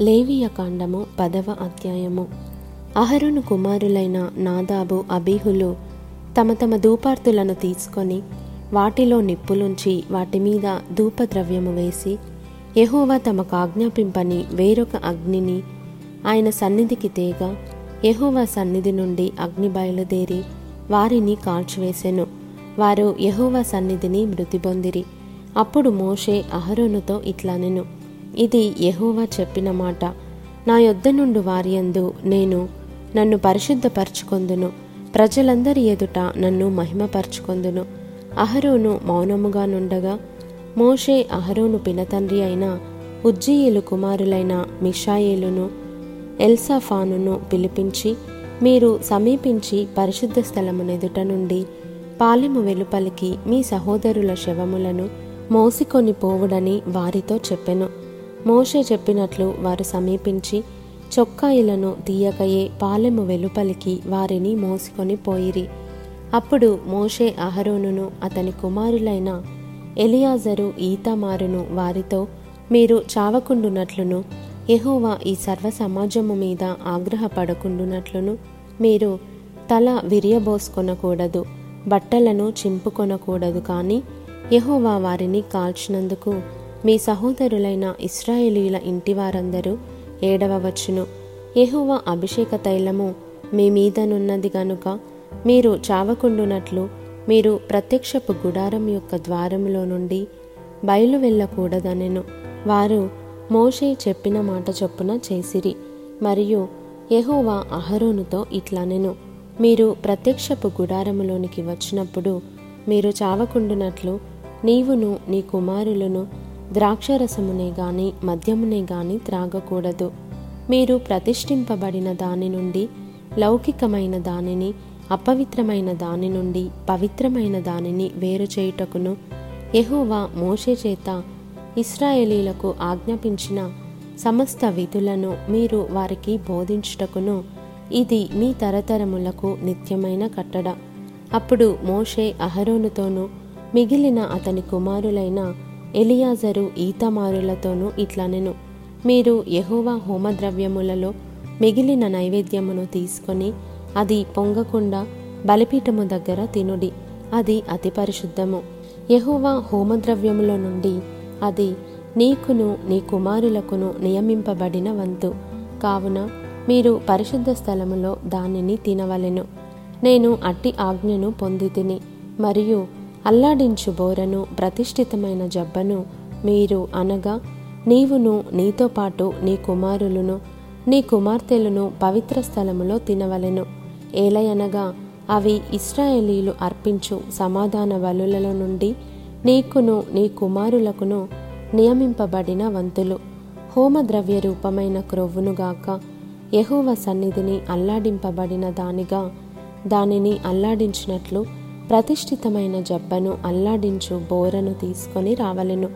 లేవియ కాండము పదవ అధ్యాయము. అహరును కుమారులైన నాదాబు అబీహులు తమ తమ ధూపార్తులను తీసుకొని వాటిలో నిప్పులుంచి వాటి మీద ధూపద్రవ్యము వేసి యహోవా తమకు ఆజ్ఞాపింపని వేరొక అగ్నిని ఆయన సన్నిధికి తేగా యహోవా సన్నిధి నుండి అగ్ని బయలుదేరి వారిని కాల్చివేసెను. వారు యహోవా సన్నిధిని మృతి పొందిరి. అప్పుడు మోషే అహరోనుతో ఇట్లానెను. ఇది యెహోవా చెప్పిన మాట. నా యొద్ద నుండి వారియందు నేను నన్ను పరిశుద్ధపరచుకొందును. ప్రజలందరి ఎదుట నన్ను మహిమపరచుకొందును. అహరోను మౌనముగా నుండగా మోషే అహరోను పినతండ్రి అయిన ఉజ్జీయులు కుమారులైన మిషాయేలును ఎల్సాఫానును పిలిపించి మీరు సమీపించి పరిశుద్ధ స్థలమునెదుట నుండి పాలెము వెలుపలికి మీ సహోదరుల శవములను మోసికొని పోవుడని వారితో చెప్పెను. మోషే చెప్పినట్లు వారు సమీపించి చొక్కాయిలను తీయకయే పాలెము వెలుపలికి వారిని మోసుకొని పోయిరి. అప్పుడు మోషే అహరోనును అతని కుమారులైన ఎలియాజరు ఈతమారును వారితో మీరు చావకుండునట్లును ఎహోవా ఈ సర్వ సమాజము మీద ఆగ్రహపడకుండునట్లును మీరు తల విరియబోసుకొనకూడదు బట్టలను చింపుకొనకూడదు కానీ యహోవా వారిని కాల్చినందుకు మీ సహోదరులైన ఇస్రాయేలీల ఇంటి వారందరూ ఏడవవచ్చును యహోవా అభిషేక తైలము మీ మీదనున్నది గనుక మీరు చావకుండునట్లు మీరు ప్రత్యక్షపు గుడారం యొక్క ద్వారములో నుండి బయలు వెళ్ళకూడదనెను. వారు మోషే చెప్పిన మాట చొప్పున చేసిరి. మరియు యహోవా అహరోనుతో ఇట్లనెను. మీరు ప్రత్యక్షపు గుడారములోనికి వచ్చినప్పుడు మీరు చావకుండునట్లు నీవును నీ కుమారులను ద్రాక్షరసమునే గాని మద్యమునే గాని త్రాగకూడదు. మీరు ప్రతిష్ఠింపబడిన దాని నుండి లౌకికమైన దానిని అపవిత్రమైన దాని నుండి పవిత్రమైన దానిని వేరు చేయుటకును యహోవా మోషే చేత ఇస్రాయేలీలకు ఆజ్ఞాపించిన సమస్త విధులను మీరు వారికి బోధించుటకును ఇది మీ తరతరములకు నిత్యమైన కట్టడ. అప్పుడు మోషే అహరోనుతోనూ మిగిలిన అతని కుమారులైన ఎలియాజరు ఈతమారులతోనూ ఇట్లనెను. మీరు యహోవా హోమద్రవ్యములలో మిగిలిన నైవేద్యమును తీసుకొని అది పొంగకుండా బలిపీఠము దగ్గర తినుడి. అది అతి పరిశుద్ధము. యహోవా హోమద్రవ్యములో నుండి అది నీకును నీ కుమారులకును నియమింపబడిన వంతు. కావున మీరు పరిశుద్ధ స్థలములో దానిని తినవలెను. నేను అట్టి ఆజ్ఞను పొంది తిని మరియు అల్లాడించు బోరను ప్రతిష్ఠితమైన జబ్బను మీరు అనగా నీవును నీతో పాటు నీ కుమారులను నీ కుమార్తెలను పవిత్ర స్థలములో తినవలెను. ఏలయనగా అవి ఇస్రాయేలీలు అర్పించు సమాధాన వలులలో నుండి నీకును నీ కుమారులకును నియమింపబడిన వంతులు. హోమద్రవ్య రూపమైన క్రొవ్వునుగాక యహోవ సన్నిధిని అల్లాడింపబడిన దానిగా దానిని అల్లాడించినట్లు ప్రతిష్ఠితమైన జబ్బను అల్లాడించు బోరను తీసుకొని రావలెను.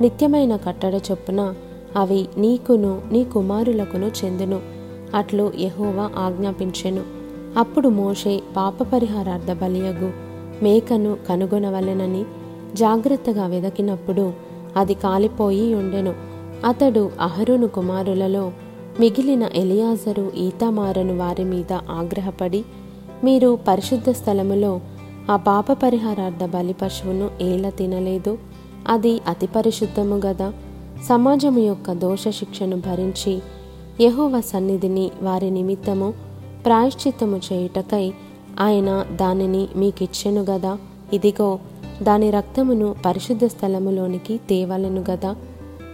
నిత్యమైన కట్టడ చొప్పున అవి నీకును నీ కుమారులకును చెందును. అట్లు యహోవా ఆజ్ఞాపించెను. అప్పుడు మోషే పాపపరిహారార్థ బలియగు మేకను కనుగొనవలెనని జాగ్రత్తగా వెదకినప్పుడు అది కాలిపోయి ఉండెను. అతడు అహరును కుమారులలో మిగిలిన ఎలియాజరు ఈతమారను వారి మీద ఆగ్రహపడి మీరు పరిశుద్ధ స్థలములో ఆ పాప పరిహారార్థ బలి పశువును ఏల తినలేదు. అది అతి పరిశుద్ధము గదా. సమాజము యొక్క దోష శిక్షను భరించి యహోవ సన్నిధిని వారి నిమిత్తము ప్రాయశ్చిత్తము చేయుటకై ఆయన దానిని మీకిచ్చెను గదా. ఇదిగో దాని రక్తమును పరిశుద్ధ స్థలములోనికి తేవలను గదా.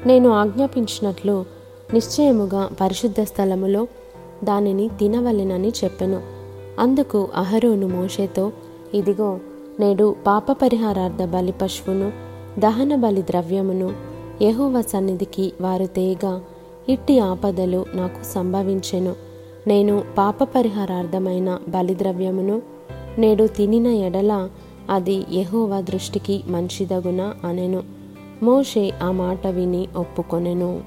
నేను ఆజ్ఞాపించినట్లు నిశ్చయముగా పరిశుద్ధ స్థలములో దానిని తినవలెనని చెప్పెను. అందుకు అహరోను మోషేతో ఇదిగో నేడు పాప పరిహారార్థ బలి పశువును దహన బలి ద్రవ్యమును యహువ సన్నిధికి వారు తేగా ఇట్టి ఆపదలు నాకు సంభవించెను. నేను పాప పరిహారార్థమైన బలిద్రవ్యమును నేడు తినిన ఎడల అది యహోవ దృష్టికి మంచిదగునా అనెను. మోషే ఆ మాట విని ఒప్పుకొనెను.